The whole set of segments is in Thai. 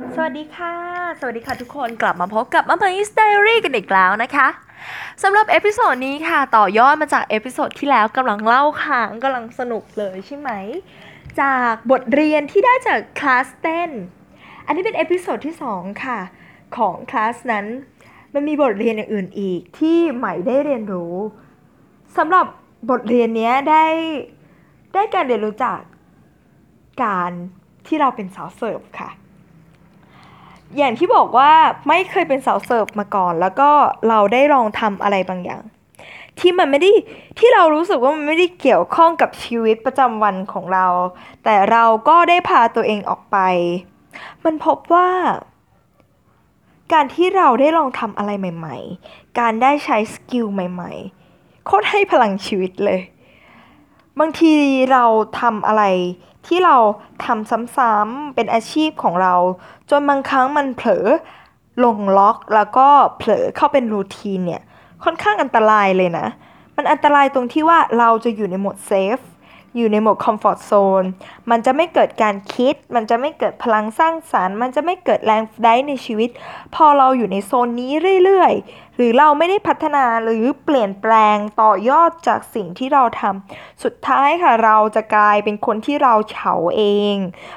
สวัสดีค่ะ สวัสดีค่ะทุกคนกลับมาพบกับมาเ a ส Diary กันอีกแล้วนะคะสำหรับ episode นี้ค่ะ ต่อยอดมาจาก episode ที่แล้วกำลังเล่าค้างกำลังสนุกเลยใช่ไหม จากบทเรียนที่ได้จากคลาสเต้น อันนี้เป็น episode ที่ 2 ค่ะ ของคลาสนั้น มันมีบทเรียนอย่างอื่นอีกที่ใหม่ได้เรียนรู้สำหรับบทเรียนนี้ได้ได้การเรียนรู้จากการที่เราเป็นสาวเสิร์ฟค่ะ อย่างที่บอกว่าไม่เคยเป็นสาวเสิร์ฟมาก่อน แล้วก็เราได้ลองทำอะไรบางอย่าง ที่มันไม่ได้ที่เรารู้สึกว่ามันไม่ได้เกี่ยวข้องกับชีวิตประจำวันของเรา แต่เราก็ได้พาตัวเองออกไป มันพบว่า การที่เราได้ลองทำอะไรใหม่ ๆ การได้ใช้ skill ใหม่ ๆโคตรให้พลังชีวิตเลย บางทีเราทำอะไร ที่เราทำซ้ำๆเป็นอาชีพของเรา จนบางครั้งมันเผลอลงล็อกแล้วก็เผลอเข้าเป็น routine เนี่ยค่อนข้างอันตรายเลยนะ มันอันตรายตรงที่ว่าเราจะอยู่ในโหมด safe อยู่ในโหมด comfort zone มันจะไม่เกิดการคิด มันจะไม่เกิดพลังสร้างสรรค์ มันจะไม่เกิดแรงใจในชีวิต พอเราอยู่ในโซนนี้เรื่อยๆ หรือเราไม่ได้พัฒนาหรือเปลี่ยนแปลงต่อยอดจากสิ่งที่เราทำ สุดท้ายค่ะเราจะกลายเป็นคนที่เราเฉาเอง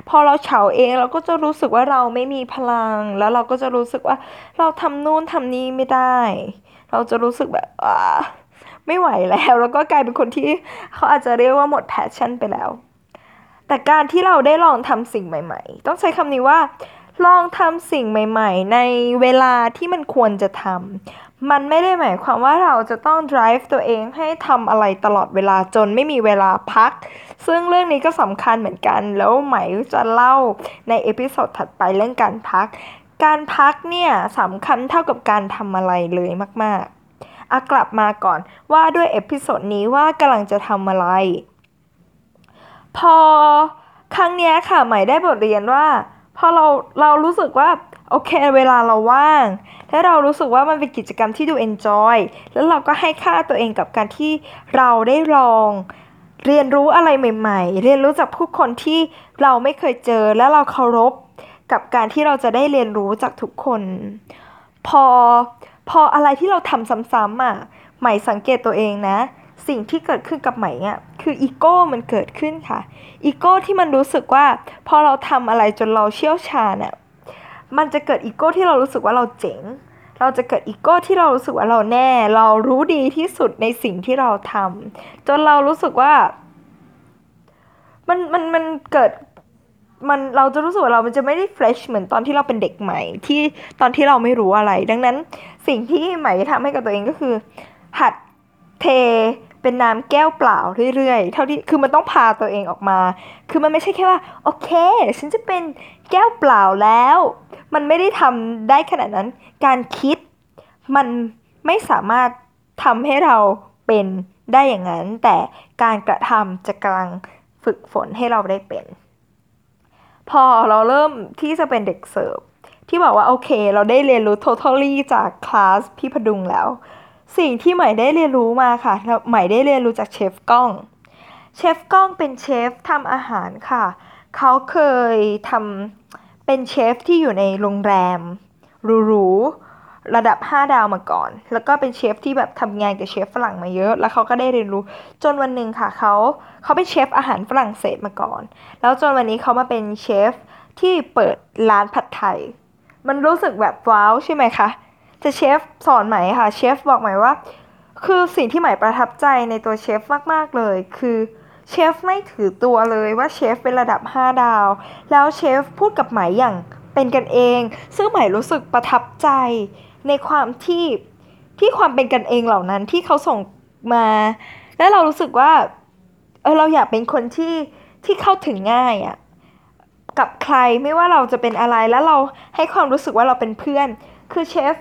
พอเราเฉาเองเราก็จะรู้สึกว่าเราไม่มีพลัง แล้วเราก็จะรู้สึกว่าเราทำนู่นทำนี่ไม่ได้ เราจะรู้สึกแบบอ่า ไม่ไหวแล้ว แล้วก็กลายเป็นคนที่เขาอาจจะเรียกว่าหมด passion ไปแล้ว แต่การที่เราได้ลองทำสิ่งใหม่ ๆ ต้องใช้คำนี้ว่า ลองทำสิ่งใหม่ ๆ ในเวลาที่มันควรจะทำมันไม่ได้หมายความว่าเราจะต้อง drive ตัวเองให้ทำอะไรตลอดเวลาจนไม่มีเวลาพัก ซึ่งเรื่องนี้ก็สำคัญเหมือนกัน แล้วใหม่จะเล่าใน episode ถัดไปเรื่องการพักการพักเนี่ยสำคัญเท่ากับการทำอะไรเลยมาก ๆ อะกลับมาก่อนว่าด้วย episode นี้ว่ากำลังจะทำอะไร พอครั้งเนี้ยค่ะใหม่ได้บทเรียนว่าพอเราเรารู้สึกว่าโอเคเวลาเราว่างและเรารู้สึกว่ามันเป็นกิจกรรมที่ดู enjoy แล้วเราก็ให้ค่าตัวเองกับการที่เราได้ลอง เรียนรู้อะไรใหม่ ๆ เรียนรู้จากผู้คนที่เราไม่เคยเจอและเราเคารพกับการที่เราจะได้เรียนรู้จากทุกคน พอ พออะไรที่เราทำซ้ำๆอะใหม่สังเกตตัวเองนะ สิ่งที่เกิดขึ้นกับใหม่อะคืออีโก้มันเกิดขึ้นค่ะอีโก้ที่มันรู้สึกว่า พอเราทำอะไรจนเราเชี่ยวชาญอะมันจะเกิดอีโก้ที่เรารู้สึกว่าเราเจ๋ง เราจะเกิดอีโก้ที่เรารู้สึกว่าเราแน่ เรารู้ดีที่สุดในสิ่งที่เราทำจนเรารู้สึกว่า มันมันมันเกิด มันเราจะรู้สึกว่าเรามันจะไม่ได้ fresh เหมือนตอนที่เราเป็นเด็กใหม่ ที่ตอนที่เราไม่รู้อะไร ดังนั้นสิ่งที่ใหม่ทำให้กับตัวเองก็คือ หัดเทเป็นน้ำแก้วเปล่าเรื่อยๆ เท่าที่ คือมันต้องพาตัวเองออกมา คือมันไม่ใช่แค่ว่า โอเค ฉันจะเป็นแก้วเปล่าแล้ว มันไม่ได้ทำได้ขนาดนั้น การคิดมันไม่สามารถทำให้เราเป็นได้อย่างนั้น แต่การกระทำจะกำลังฝึกฝนให้เราได้เป็น พอเราเริ่มที่จะเป็นเด็กเสิร์ฟที่บอกว่าโอเค เราได้เรียนรู้ totally จากคลาสพี่พดุงแล้ว สิ่งที่ใหม่ได้เรียนรู้มาค่ะใหม่ได้เรียนรู้จากเชฟก้อง เชฟก้องเป็นเชฟทำอาหารค่ะ เขาเคยทำเป็นเชฟที่อยู่ในโรงแรมหรูๆ ระดับ 5 ดาวมาก่อน แล้วก็เป็นเชฟที่แบบทำงานกับเชฟฝรั่งมาเยอะ แล้วเขาก็ได้เรียนรู้ จนวันหนึ่งค่ะเขาเขาเป็นเชฟอาหารฝรั่งเศสมาก่อน แล้วจนวันนี้เขามาเป็นเชฟที่เปิดร้านผัดไทย มันรู้สึกแบบว้าวใช่ไหมคะแต่เชฟสอนใหม่ค่ะ เชฟบอกใหม่ว่า คือสิ่งที่ใหม่ประทับใจในตัวเชฟมากๆเลย คือเชฟไม่ถือตัวเลยว่าเชฟเป็นระดับ 5 ดาว แล้วเชฟพูดกับใหม่อย่างเป็นกันเอง ซึ่งใหม่รู้สึกประทับใจ ในความที่ที่ความเป็นกันเองเหล่านั้นที่เขาส่งมา และเรารู้สึกว่าเออเราอยากเป็นคนที่ที่เข้าถึงง่ายอะ่ะกับใครไม่ว่าเราจะเป็นอะไรแล้วเราให้ความรู้สึกว่าเราเป็นเพื่อน คือเชฟ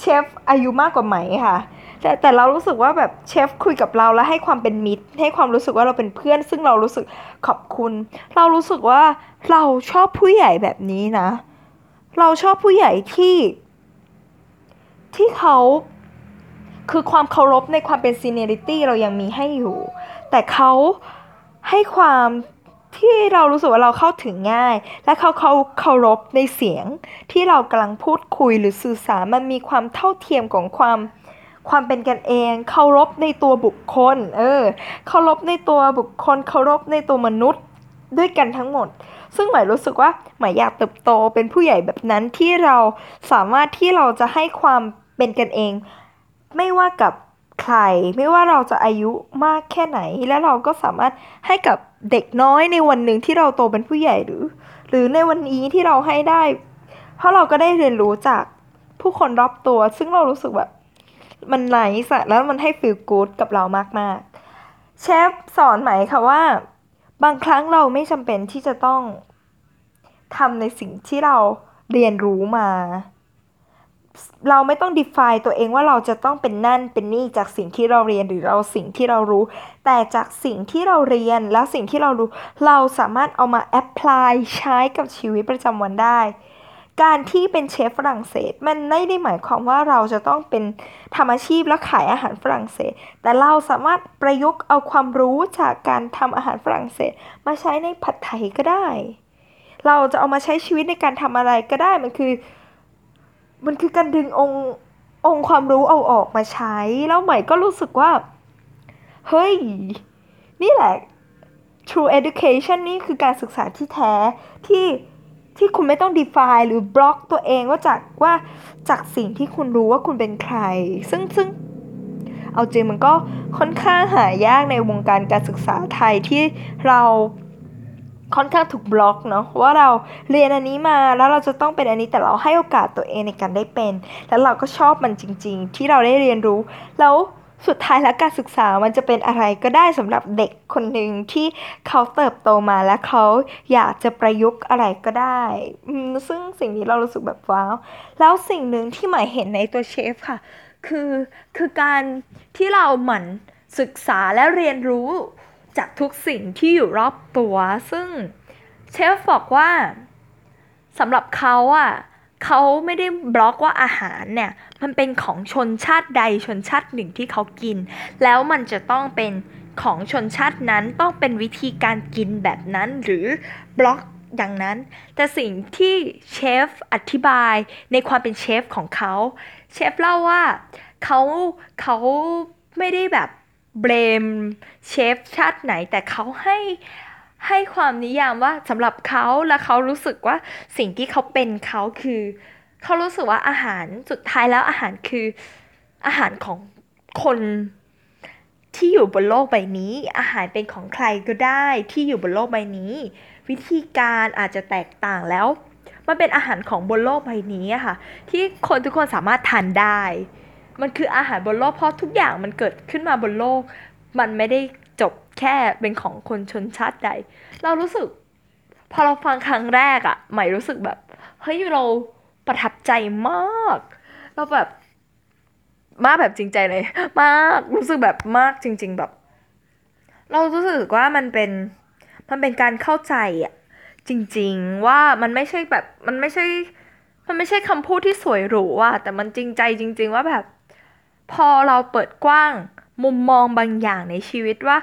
เชฟอายุมากกว่าไหมค่ะ แต่แต่เรารู้สึกว่าแบบเชฟคุยกับเราแล้วให้ความเป็นมิตร ให้ความรู้สึกว่าเราเป็นเพื่อน ซึ่งเรารู้สึกขอบคุณ เรารู้สึกว่าเราชอบผู้ใหญ่แบบนี้นะ เราชอบผู้ใหญ่ที่ ที่เขาคือความเคารพในความเป็นซีเนียริตี้เรายังมีให้อยู่ แต่เขาให้ความที่เรารู้สึกว่าเราเข้าถึงง่าย และเขาเขาเคารพในเสียงที่เรากำลังพูดคุยหรือสื่อสารมันมีความเท่าเทียมของความความเป็นกันเองเคารพในตัวบุคคล เออเคารพในตัวบุคคลเคารพในตัวมนุษย์ด้วยกันทั้งหมด ซึ่งหมายรู้สึกว่าหมายอยากเติบโตเป็นผู้ใหญ่แบบนั้นที่เราสามารถที่เราจะให้ความเป็นกันเอง ไม่ว่ากับใคร ไม่ว่าเราจะอายุมากแค่ไหน และเราก็สามารถให้กับเด็กน้อยในวันหนึ่งที่เราโตเป็นผู้ใหญ่หรือ หรือในวันนี้ที่เราให้ได้ เพราะเราก็ได้เรียนรู้จากผู้คนรอบตัว ซึ่งเรารู้สึกแบบมันไนส์แล้วมันให้ฟีลกู๊ดกับเรามากๆ เชฟสอนไหมค่ะว่า บางครั้งเราไม่จำเป็นที่จะต้องทำในสิ่งที่เราเรียนรู้มา เราไม่ต้อง define ตัวเองว่าเราจะต้องเป็นนั่นเป็นนี่จากสิ่งที่เราเรียนหรือเราสิ่งที่เรารู้ แต่จากสิ่งที่เราเรียนและสิ่งที่เรารู้ เราสามารถเอามา apply ใช้กับชีวิตประจำวันได้ การที่เป็นเชฟฝรั่งเศส มันไม่ได้หมายความว่าเราจะต้องเป็นทำอาชีพแล้วขายอาหารฝรั่งเศส แต่เราสามารถประยุกต์เอาความรู้จากการทำอาหารฝรั่งเศส มาใช้ในผัดไทยก็ได้ เราจะเอามาใช้ชีวิตในการทำอะไรก็ได้มันคือ มันคือการดึงองค์องค์ความรู้เอาออกมาใช้ แล้วใหม่ก็รู้สึกว่า เฮ้ย นี่แหละ true education นี่คือการศึกษาที่แท้ที่ ที่คุณไม่ต้อง define หรือบล็อกตัวเองว่าจากว่าจากสิ่งที่คุณรู้ว่าคุณเป็นใคร ซึ่งซึ่งเอาจริงมันก็ค่อนข้างหายากในวงการการศึกษาไทยที่เราค่อนข้างถูกบล็อกเนาะว่าเราเรียนอันนี้มาแล้วเราจะต้องเป็นอันนี้แต่เราให้โอกาสตัวเองในการได้เป็น แล้วเราก็ชอบมันจริง ๆ ที่เราได้เรียนรู้แล้ว สุดท้ายแล้วการศึกษามันจะเป็นอะไรก็ได้สำหรับเด็กคนหนึ่งที่เขาเติบโตมาและเขาอยากจะประยุกต์อะไรก็ได้ ซึ่งสิ่งนี้เรารู้สึกแบบว้าว แล้วสิ่งหนึ่งที่หมายเห็นในตัวเชฟค่ะ คือคือการที่เราหมั่นศึกษาและเรียนรู้จากทุกสิ่งที่อยู่รอบตัว ซึ่งเชฟบอกว่าสำหรับเขาอะ เขาไม่ได้บล็อกว่าอาหารเนี่ยมันเป็นของชนชาติใดชนชาติหนึ่งที่เขากิน แล้วมันจะต้องเป็นของชนชาตินั้นต้องเป็นวิธีการกินแบบนั้นหรือบล็อกอย่างนั้น แต่สิ่งที่เชฟอธิบายในความเป็นเชฟของเขาเชฟเล่าว่าเขาเขาไม่ได้แบบเบรมเชฟชาติไหนแต่เขาให้ ให้ความนิยามว่าสำหรับเขาและเขารู้สึกว่าสิ่งที่เขาเป็นเขาคือ เขารู้สึกว่าอาหารสุดท้ายแล้วอาหารคืออาหารของคนที่อยู่บนโลกใบนี้ อาหารเป็นของใครก็ได้ที่อยู่บนโลกใบนี้ วิธีการอาจจะแตกต่างแล้ว มันเป็นอาหารของบนโลกใบนี้ค่ะ ที่คนทุกคนสามารถทานได้ มันคืออาหารบนโลกเพราะทุกอย่างมันเกิดขึ้นมาบนโลก มันไม่ได้ จบแค่เป็นของคนชนชาติใด เรารู้สึก พอเราฟังครั้งแรกอะใหม่รู้สึกแบบเฮ้ยเราประทับใจมาก เราแบบมากแบบจริงใจเลย มากรู้สึกแบบมากจริง ๆแบบ เรารู้สึกว่ามันเป็นมันเป็นการเข้าใจอะจริง ๆ ว่ามันไม่ใช่แบบมันไม่ใช่ มันไม่ใช่คำพูดที่สวยหรูอะแต่มันจริงใจจริง ๆ ว่าแบบ พอเราเปิดกว้าง มุมมองบางอย่างในชีวิตว่า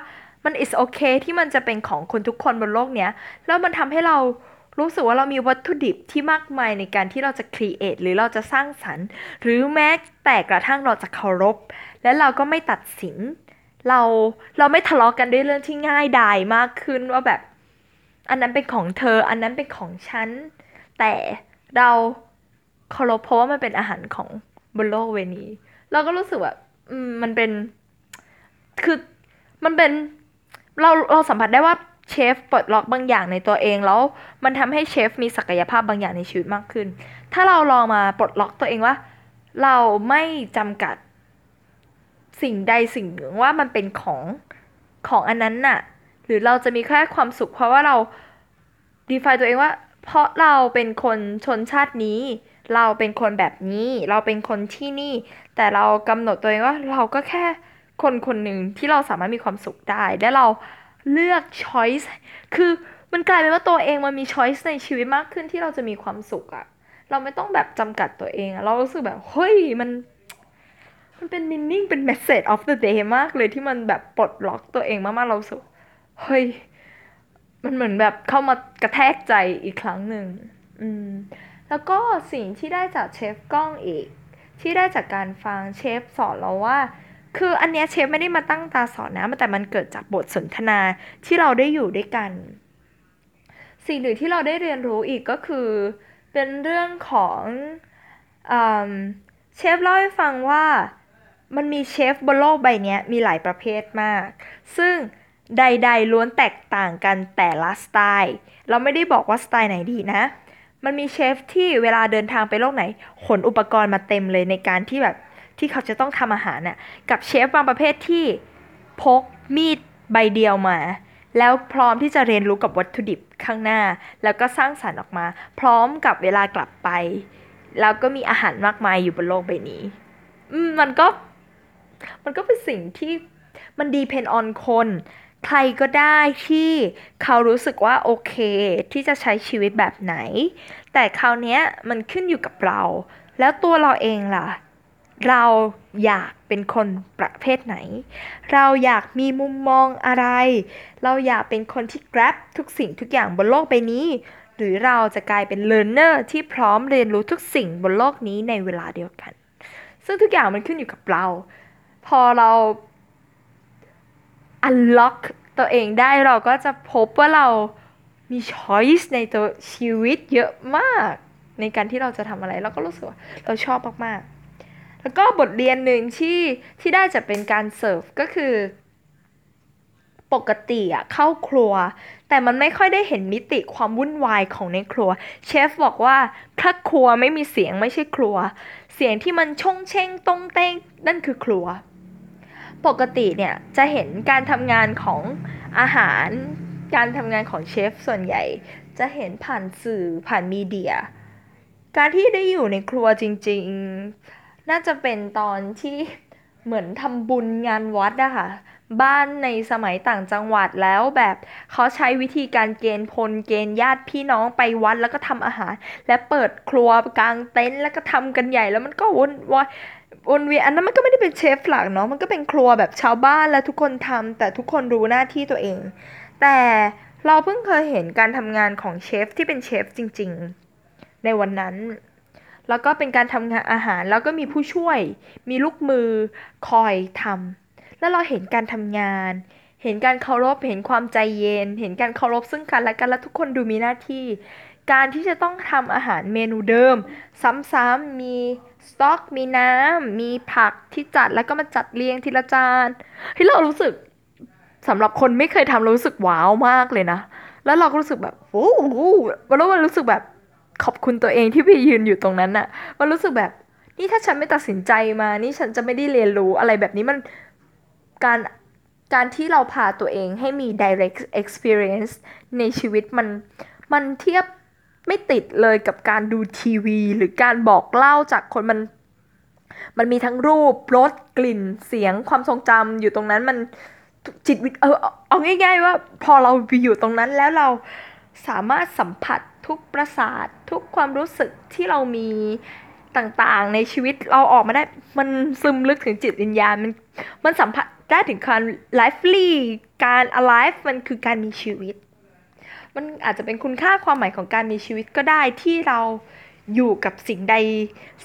มัน is okay ที่มันจะเป็นของคนทุกคนบนโลกเนี้ย แล้วมันทำให้เรารู้สึกว่าเรามีวัตถุดิบที่มากมายในการที่เราจะ create หรือเราจะสร้างสรรค์ หรือแม้แต่กระทั่งเราจะเคารพ และเราก็ไม่ตัดสิน เราเราไม่ทะเลาะกันด้วยเรื่องที่ง่ายดายมากขึ้นว่าแบบ อันนั้นเป็นของเธอ อันนั้นเป็นของฉัน แต่เราเคารพเพราะว่ามันเป็นอาหารของบนโลกเวนี้ เราก็รู้สึกแบบมันเป็น คือมันเป็นเราเราสัมผัสได้ว่าเชฟปลดล็อกบางอย่างในตัวเองแล้ว มันทำให้เชฟมีศักยภาพบางอย่างในชีวิตมากขึ้น ถ้าเราลองมาปลดล็อกตัวเองว่า เราไม่จำกัดสิ่งใดสิ่งหนึ่งว่ามันเป็นของของอันนั้นน่ะ หรือเราจะมีแค่ความสุข เพราะว่าเรา define ตัวเองว่า เพราะเราเป็นคนชนชาตินี้ เราเป็นคนแบบนี้ เราเป็นคนที่นี่ แต่เรากำหนดตัวเองว่าเราก็แค่ คนคนหนึ่งที่เราสามารถมีความสุขได้ และเราเลือก choice คือมันกลายเป็นว่าตัวเองมันมี choice ในชีวิตมากขึ้นที่เราจะมีความสุขอะเราไม่ต้องแบบจำกัดตัวเองอะเรารู้สึกแบบเฮ้ยมัน มันเป็น meaning เป็น message of the day มากเลยที่มันแบบปลดล็อกตัวเองมากๆเราสึกเฮ้ยมันเหมือนแบบเข้ามากระแทกใจอีกครั้งหนึ่งอืมแล้วก็สิ่งที่ได้จากเชฟกล้องอีก ที่ได้จากการฟังเชฟสอนเราว่า คืออันเนี้ยเชฟไม่ได้มาตั้งตาสอนนะแต่มันเกิดจากบทสนทนาที่เราได้อยู่ด้วยกัน สิ่งหนึ่งที่เราได้เรียนรู้อีกก็คือเป็นเรื่องของอเชฟเล่าให้ฟังว่ามันมีเชฟบนโลกใบนี้มีหลายประเภทมาก ซึ่งใด ๆ ล้วนแตกต่างกันแต่ละสไตล์ เราไม่ได้บอกว่าสไตล์ไหนดีนะ มันมีเชฟที่เวลาเดินทางไปโลกไหน ขนอุปกรณ์มาเต็มเลยในการที่แบบ ที่เขาจะต้องทำอาหารน่ะกับเชฟบางประเภทที่พกมีดใบเดียวมา แล้วพร้อมที่จะเรียนรู้กับวัตถุดิบข้างหน้า แล้วก็สร้างสรรค์ออกมา พร้อมกับเวลากลับไป แล้วก็มีอาหารมากมายอยู่บนโลกใบนี้มันก็มันก็เป็นสิ่งที่มันดีเพนออนคน ใครก็ได้ที่เขารู้สึกว่าโอเคที่จะใช้ชีวิตแบบไหน แต่คราวนี้มันขึ้นอยู่กับเรา แล้วตัวเราเองล่ะ เราอยากเป็นคนประเภทไหน เราอยากมีมุมมองอะไร เราอยากเป็นคนที่ grab ทุกสิ่งทุกอย่างบนโลกใบนี้ หรือเราจะกลายเป็น learner ที่พร้อมเรียนรู้ทุกสิ่งบนโลกนี้ในเวลาเดียวกัน ซึ่งทุกอย่างมันขึ้นอยู่กับเรา พอเรา unlock ตัวเองได้เราก็จะพบว่าเรามี choice ในตัวชีวิตเยอะมาก ในการที่เราจะทำอะไรเราก็รู้สึกว่าเราชอบมากๆ แล้วก็บทเรียนหนึ่งที่ที่ได้จะเป็นการเสิร์ฟก็คือ ปกติอะเข้าครัว แต่มันไม่ค่อยได้เห็นมิติความวุ่นวายของในครัว เชฟบอกว่าถ้าครัวไม่มีเสียงไม่ใช่ครัว เสียงที่มันชงเชงตงเต้งนั่นคือครัว ปกติเนี่ยจะเห็นการทำงานของอาหาร การทำงานของเชฟส่วนใหญ่ จะเห็นผ่านสื่อผ่านมีเดีย การที่ได้อยู่ในครัวจริง ๆ น่าจะเป็นตอนที่เหมือนทำบุญงานวัดอะค่ะ บ้านในสมัยต่างจังหวัดแล้วแบบเขาใช้วิธีการเกณฑ์พลเกณฑ์ญาติพี่น้องไปวัดแล้วก็ทำอาหาร และเปิดครัวกลางเต็นท์แล้วก็ทำกันใหญ่แล้วมันก็วนวายวนเวียนอันนั้นมันก็ไม่ได้เป็นเชฟหลักเนาะมันก็เป็นครัวแบบชาวบ้านและทุกคนทำแต่ทุกคนรู้หน้าที่ตัวเอง แต่เราเพิ่งเคยเห็นการทำงานของเชฟที่เป็นเชฟจริง ๆ ในวันนั้น แล้วก็เป็นการทำงานอาหารแล้วก็มีผู้ช่วย มีลูกมือคอยทำแล้วเราเห็นการทำงาน เห็นการเคารพ เห็นความใจเย็น เห็นการเคารพซึ่งกันและกันแล้วทุกคนดูมีหน้าที่ การที่จะต้องทำอาหารเมนูเดิม ซ้ำๆมีสต๊อก มีน้ำมีผักที่จัดแล้วก็มาจัดเรียงทีละจานที่เรารู้สึกสำหรับคนไม่เคยทำรารู้สึกว้าวมากเลยนะ แล้วเราก็รู้สึกแบบโอ้โหแล้วมันรู้สึกแบบ ขอบคุณตัวเองที่ไปยืนอยู่ตรงนั้นอะมันรู้สึกแบบนี่ถ้าฉันไม่ตัดสินใจมา นี่ฉันจะไม่ได้เรียนรู้อะไรแบบนี้มันการการที่เราพาตัวเองให้มี direct experience ในชีวิตมันมันเทียบไม่ติดเลยกับการดูทีวี หรือการบอกเล่าจากคนมัน มันมีทั้งรูปรสกลิ่นเสียงความทรงจำอยู่ตรงนั้นมันจิตวิเออเอาง่ายๆว่าพอเราไปอยู่ตรงนั้นแล้วเรา สามารถสัมผัสทุกประสาททุกความรู้สึกที่เรามีต่างๆ ในชีวิตเราออกมาได้มันซึมลึกถึงจิตวิญญาณมันมันสัมผัสได้ถึงการ lively การ alive มันคือการมีชีวิต มันอาจจะเป็นคุณค่าความหมายของการมีชีวิตก็ได้ที่เราอยู่กับสิ่งใด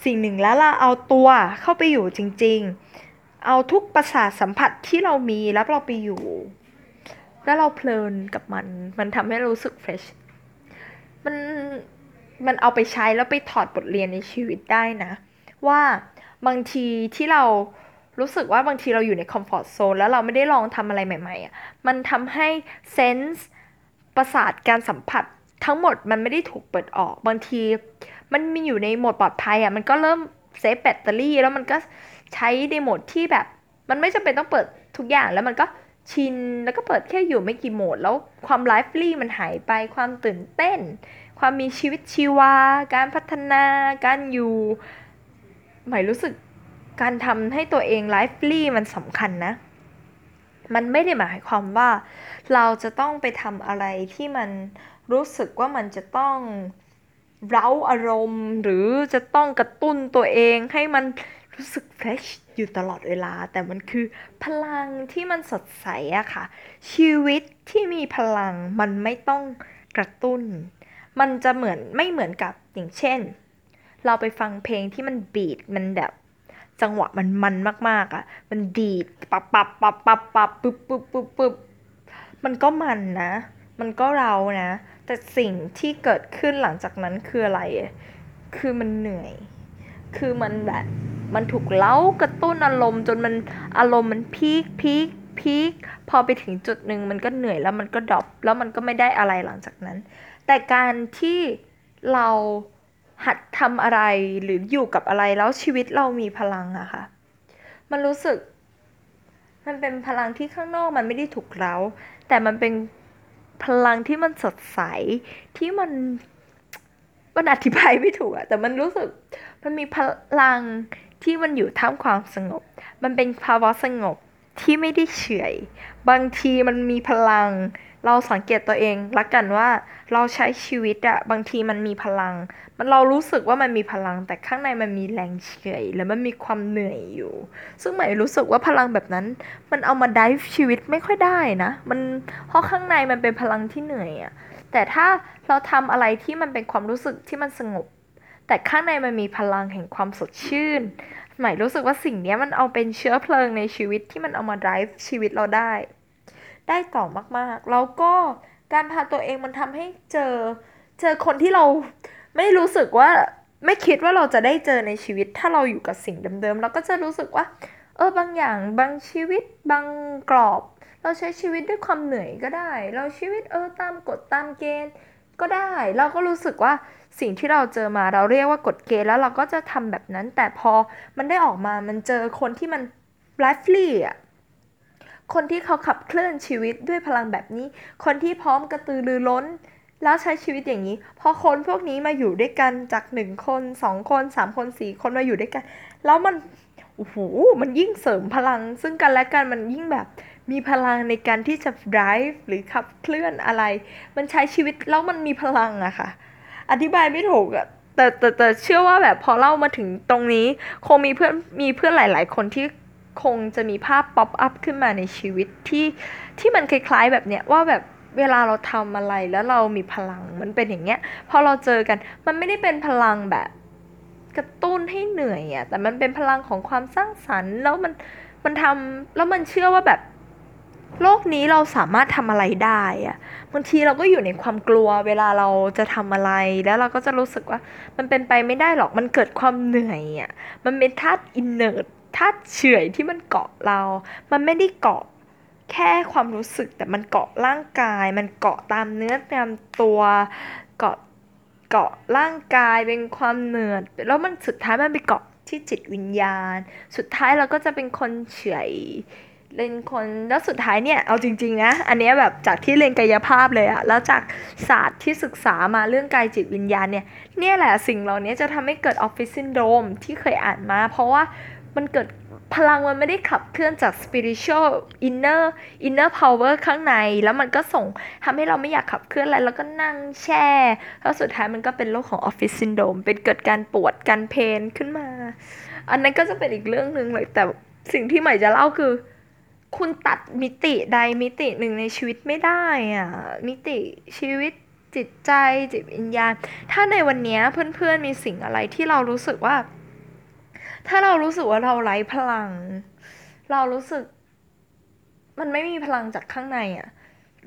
สิ่งหนึ่งแล้วเราเอาตัวเข้าไปอยู่จริง ๆ เอาทุกประสาทสัมผัสที่เรามีแล้วเราไปอยู่ แล้วเราเพลินกับมัน มันทำให้รารู้สึกเฟรช มัน มันเอาไปใช้แล้วไปถอดบทเรียนในชีวิตได้นะ ว่าบางทีที่เรารู้สึกว่าบางทีเราอยู่ใน comfort zone แล้วเราไม่ได้ลองทำอะไรใหม่ๆอะ มันทำให้ sense ประสาทการสัมผัสทั้งหมดมันไม่ได้ถูกเปิดออก บางทีมันมีอยู่ในโหมดปลอดภัยอะ มันก็เริ่ม save แบตเตอรี่แล้วมันก็ใช้ในโหมดที่แบบ มันไม่จำเป็นต้องเปิดทุกอย่างแล้วมันก็ ชิน แล้วก็เปิดแค่อยู่ไม่กี่โหมด แล้วความ lively มันหายไปความตื่นเต้น ความมีชีวิตชีวา การพัฒนา การอยู่หมายรู้สึกการทำให้ตัวเองไลฟ์ลี่มันสำคัญนะ มันไม่ได้หมายความว่า เราจะต้องไปทำอะไรที่มันรู้สึกว่ามันจะต้องเร้าอารมณ์ หรือจะต้องกระตุ้นตัวเองให้มัน รู้สึกเฟรชอยู่ตลอดเวลา แต่มันคือพลังที่มันสดใสอะค่ะ ชีวิตที่มีพลังมันไม่ต้องกระตุ้น มันจะเหมือนไม่เหมือนกับอย่างเช่น เราไปฟังเพลงที่มันบีดมันแบบจังหวะมันมันมาก ๆอะมันดีดปับปับปับปับปับปึ๊บปึ๊บปึ๊บปึ๊บมันก็มันนะ มันก็เรานะ แต่สิ่งที่เกิดขึ้นหลังจากนั้นคืออะไร คือมันเหนื่อย คือมันแบบ มันถูกเล้ากระตุ้นอารมณ์ จนมันอารมณ์มันพีคพีคพีคพอไปถึงจุดหนึ่งมันก็เหนื่อยแล้วมันก็ดรอปแล้วมันก็ไม่ได้อะไรหลังจากนั้น แต่การที่เราหัดทำอะไรหรืออยู่กับอะไรแล้วชีวิตเรามีพลังอะค่ะ มันรู้สึก มันเป็นพลังที่ข้างนอกมันไม่ได้ถูกเล้าแต่มันเป็นพลังที่มันสดใสที่มันมันอธิบายไม่ถูกอะแต่มันรู้สึกมันมีพลัง ที่มันอยู่ท่ามความสงบ มันเป็นภาวะสงบที่ไม่ได้เฉยบางทีมันมีพลัง เราสังเกตตัวเองละกันว่าเราใช้ชีวิตอะบางทีมันมีพลัง มันเรารู้สึกว่ามันมีพลัง แต่ข้างในมันมีแรงเฉยแล้วมันมีความเหนื่อยอยู่ ซึ่งหมายรู้สึกว่าพลังแบบนั้น มันเอามาไดฟ์ชีวิตไม่ค่อยได้นะ มันเพราะข้างในมันเป็นพลังที่เหนื่อยอะแต่ถ้าเราทำอะไรที่มันเป็นความรู้สึกที่มันสงบ แต่ข้างในมันมีพลังแห่งความสดชื่น หมายรู้สึกว่าสิ่งนี้มันเอาเป็นเชื้อเพลิงในชีวิตที่มันเอามา drive ชีวิตเราได้ ได้ต่อมากๆ แล้วก็การพาตัวเองมันทำให้เจอ เจอคนที่เราไม่รู้สึกว่าไม่คิดว่าเราจะได้เจอในชีวิต ถ้าเราอยู่กับสิ่งเดิมๆเราก็จะรู้สึกว่า เออบางอย่างบางชีวิตบางกรอบ เราใช้ชีวิตด้วยความเหนื่อยก็ได้ เราชีวิตเออตามกฎตามเกณฑ์ ก็ได้ เราก็รู้สึกว่าสิ่งที่เราเจอมาเราเรียกว่ากฎเกณฑ์แล้วเราก็จะทำแบบนั้น แต่พอมันได้ออกมามันเจอคนที่มัน lively อะคนที่เขาขับเคลื่อนชีวิตด้วยพลังแบบนี้ คนที่พร้อมกระตือรือร้น แล้วใช้ชีวิตอย่างนี้ พอคนพวกนี้มาอยู่ด้วยกันจากหนึ่งคนสองคนสามคนสี่คนมาอยู่ด้วยกัน แล้วมันโอ้โหมันยิ่งเสริมพลังซึ่งกันและกันมันยิ่งแบบ มีพลังในการที่จะ drive หรือขับเคลื่อนอะไร มันใช้ชีวิตแล้วมันมีพลังอะค่ะ อธิบายไม่ถูกอะแต่แต่แต่เชื่อว่าแบบพอเล่ามาถึงตรงนี้ คงมีเพื่อนมีเพื่อนหลาย ๆ คนที่คงจะมีภาพป๊อปอัพขึ้นมาในชีวิตที่ที่มันคล้าย ๆ แบบเนี้ยว่าแบบเวลาเราทำอะไรแล้วเรามีพลังมันเป็นอย่างเงี้ย พอเราเจอกันมันไม่ได้เป็นพลังแบบกระตุ้นให้เหนื่อยอะแต่มันเป็นพลังของความสร้างสรรค์แล้วมันมันทำแล้วมันเชื่อว่าแบบ โลกนี้เราสามารถทำอะไรได้อะบางทีเราก็อยู่ในความกลัวเวลาเราจะทำอะไร แล้วเราก็จะรู้สึกว่ามันเป็นไปไม่ได้หรอกมันเกิดความเหนื่อยอะมันเป็นธาตุอินเนอร์ธาตุเฉื่อยที่มันเกาะเรา มันไม่ได้เกาะแค่ความรู้สึกแต่มันเกาะร่างกาย มันเกาะตามเนื้อตามตัวเกาะเกาะร่างกายเป็นความเหนื่อยแล้วมันสุดท้ายมันไปเกาะที่จิตวิญญาณ สุดท้ายเราก็จะเป็นคนเฉย เรียนคนแล้วสุดท้ายเนี่ยเอาจริง ๆ นะ อันนี้แบบจากที่เรียนกายภาพเลยอะแล้วจากศาสตร์ที่ศึกษามาเรื่องกายจิตวิญญาณเนี่ยเนี่ยแหละสิ่งเหล่านี้จะทำให้เกิดออฟฟิศซินโดรมที่เคยอ่านมา เพราะว่ามันเกิดพลังมันไม่ได้ขับเคลื่อนจาก spiritual inner inner power ข้างใน แล้วมันก็ส่งทำให้เราไม่อยากขับเคลื่อนอะไร แล้วก็นั่งแช่ แล้วสุดท้ายมันก็เป็นโรคของออฟฟิศซินโดรมเป็นเกิดการปวดการเพนขึ้นมา อันนั้นก็จะเป็นอีกเรื่องหนึ่งเลย แต่สิ่งที่ใหม่จะเล่าคือ คุณตัดมิติใดมิติหนึ่งในชีวิตไม่ได้อะมิติชีวิตจิตใจจิตวิญญาณ ถ้าในวันนี้เพื่อนๆมีสิ่งอะไรที่เรารู้สึกว่า ถ้าเรารู้สึกว่าเราไร้พลัง เรารู้สึก มันไม่มีพลังจากข้างในอะ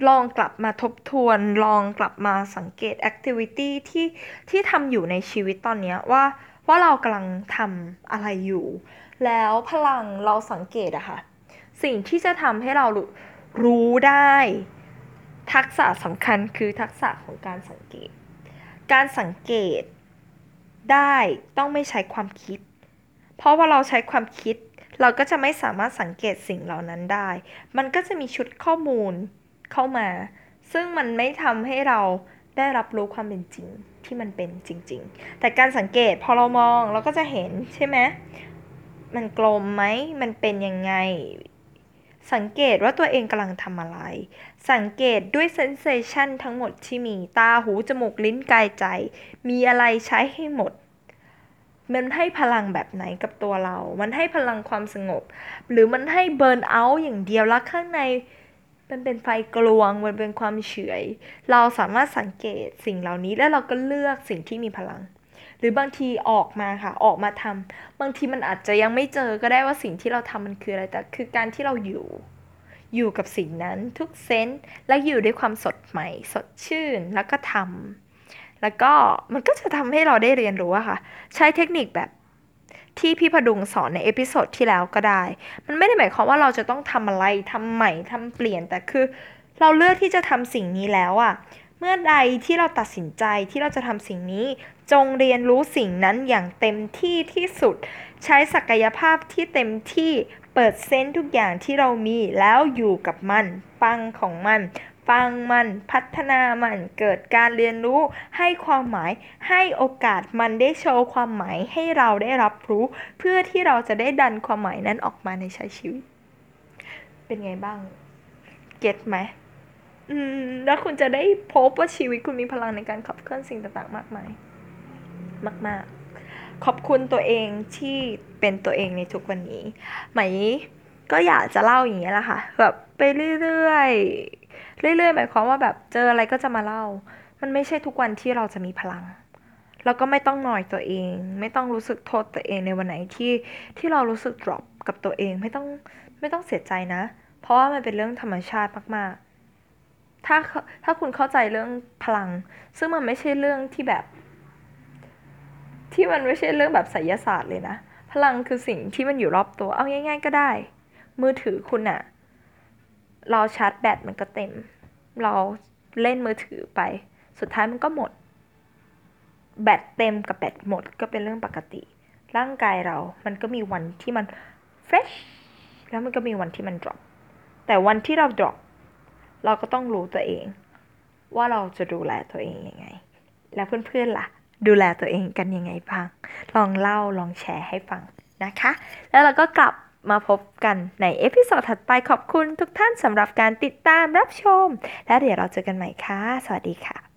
ลองกลับมาทบทวน ลองกลับมาสังเกตแอคทิวิตี้ที่ที่ทำอยู่ในชีวิตตอนนี้ว่าว่าเรากำลังทำอะไรอยู่ แล้วพลังเราสังเกตอะค่ะ สิ่งที่จะทำให้เรารู้รู้ได้ ทักษะสำคัญคือทักษะของการสังเกต การสังเกตได้ต้องไม่ใช้ความคิด เพราะว่าเราใช้ความคิด เราก็จะไม่สามารถสังเกตสิ่งเหล่านั้นได้ มันก็จะมีชุดข้อมูลเข้ามา ซึ่งมันไม่ทำให้เราได้รับรู้ความเป็นจริงที่มันเป็นจริง ๆ แต่การสังเกตพอเรามองเราก็จะเห็นใช่ไหมมันกลมไหม มันเป็นยังไง สังเกตว่าตัวเองกำลังทำอะไร สังเกตด้วยเซนเซชันทั้งหมดที่มีตาหู จมูก ลิ้นกายใจ มีอะไรใช้ให้หมด มันให้พลังแบบไหนกับตัวเรา มันให้พลังความสงบ หรือมันให้เบิร์นเอาท์อย่างเดียวแล้วข้างในมันเป็นไฟกลวง มันเป็นความเฉย เราสามารถสังเกตสิ่งเหล่านี้แล้วเราก็เลือกสิ่งที่มีพลัง รือบางทีออกมาค่ะออกมาทำบางทีมันอาจจะยังไม่เจอก็ได้ว่าสิ่งที่เราทำมันคืออะไรแต่คือการที่เราอยู่ อยู่กับสิ่งนั้นทุก sense และอยู่ด้วยความสดใหม่ สดชื่นแล้วก็ทำแล้วก็มันก็จะทำให้เราได้เรียนรู้อะค่ะ ใช้เทคนิคแบบที่พี่พดุงสอนใน episode ที่แล้วก็ได้ มันไม่ได้หมายความว่าเราจะต้องทำอะไรทำใหม่ทำเปลี่ยนแต่คือ เราเลือกที่จะทำสิ่งนี้แล้วอะ เมื่อใดที่เราตัดสินใจที่เราจะทำสิ่งนี้ จงเรียนรู้สิ่งนั้นอย่างเต็มที่ที่สุด ใช้ศักยภาพที่เต็มที่เปิดเซนส์ทุกอย่างที่เรามีแล้วอยู่กับมันฟังของมัน ฟังมันพัฒนามันเกิดการเรียนรู้ ให้ความหมายให้โอกาสมันได้โชว์ความหมายให้เราได้รับรู้ เพื่อที่เราจะได้ดันความหมายนั้นออกมาในใช้ชีวิต เป็นไงบ้าง เก็ตไหม อืมแล้วคุณจะได้พบว่าชีวิตคุณมีพลังในการขับเคลื่อนสิ่งต่างๆ มากมาย มาก ๆ ขอบคุณตัวเองที่เป็นตัวเองในทุกวันนี้ไหมก็อยากจะเล่าอย่างเงี้ยแหละค่ะแบบไปเรื่อยๆเรื่อยๆหมายความว่าแบบเจออะไรก็จะมาเล่า มันไม่ใช่ทุกวันที่เราจะมีพลัง แล้วก็ไม่ต้องหน่อยตัวเอง ไม่ต้องรู้สึกโทษตัวเองในวันไหนที่ที่เรารู้สึก drop กับตัวเองไม่ต้องไม่ต้องเสียใจนะ เพราะว่ามันเป็นเรื่องธรรมชาติมากๆ ถ้าถ้าคุณเข้าใจเรื่องพลัง ซึ่งมันไม่ใช่เรื่องที่แบบ ที่มันไม่ใช่เรื่องแบบไสยศาสตร์เลยนะ พลังคือสิ่งที่มันอยู่รอบตัว เอาง่าย ๆ ก็ได้ มือถือคุณอะเราชาร์จแบตมันก็เต็ม เราเล่นมือถือไป สุดท้ายมันก็หมด แบตเต็มกับแบตหมดก็เป็นเรื่องปกติ ร่างกายเรา มันก็มีวันที่มัน fresh แล้วมันก็มีวันที่มัน drop แต่วันที่เรา drop เราก็ต้องรู้ตัวเอง ว่าเราจะดูแลตัวเองยังไง แล้วเพื่อนๆล่ะ ดูแลตัวเองกันยังไงบ้าง ลองเล่าลองแชร์ให้ฟังนะคะ แล้วเราก็กลับมาพบกันใน episode ถัดไปขอบคุณทุกท่านสำหรับการติดตามรับชม และเดี๋ยวเราเจอกันใหม่ค่ะ สวัสดีค่ะ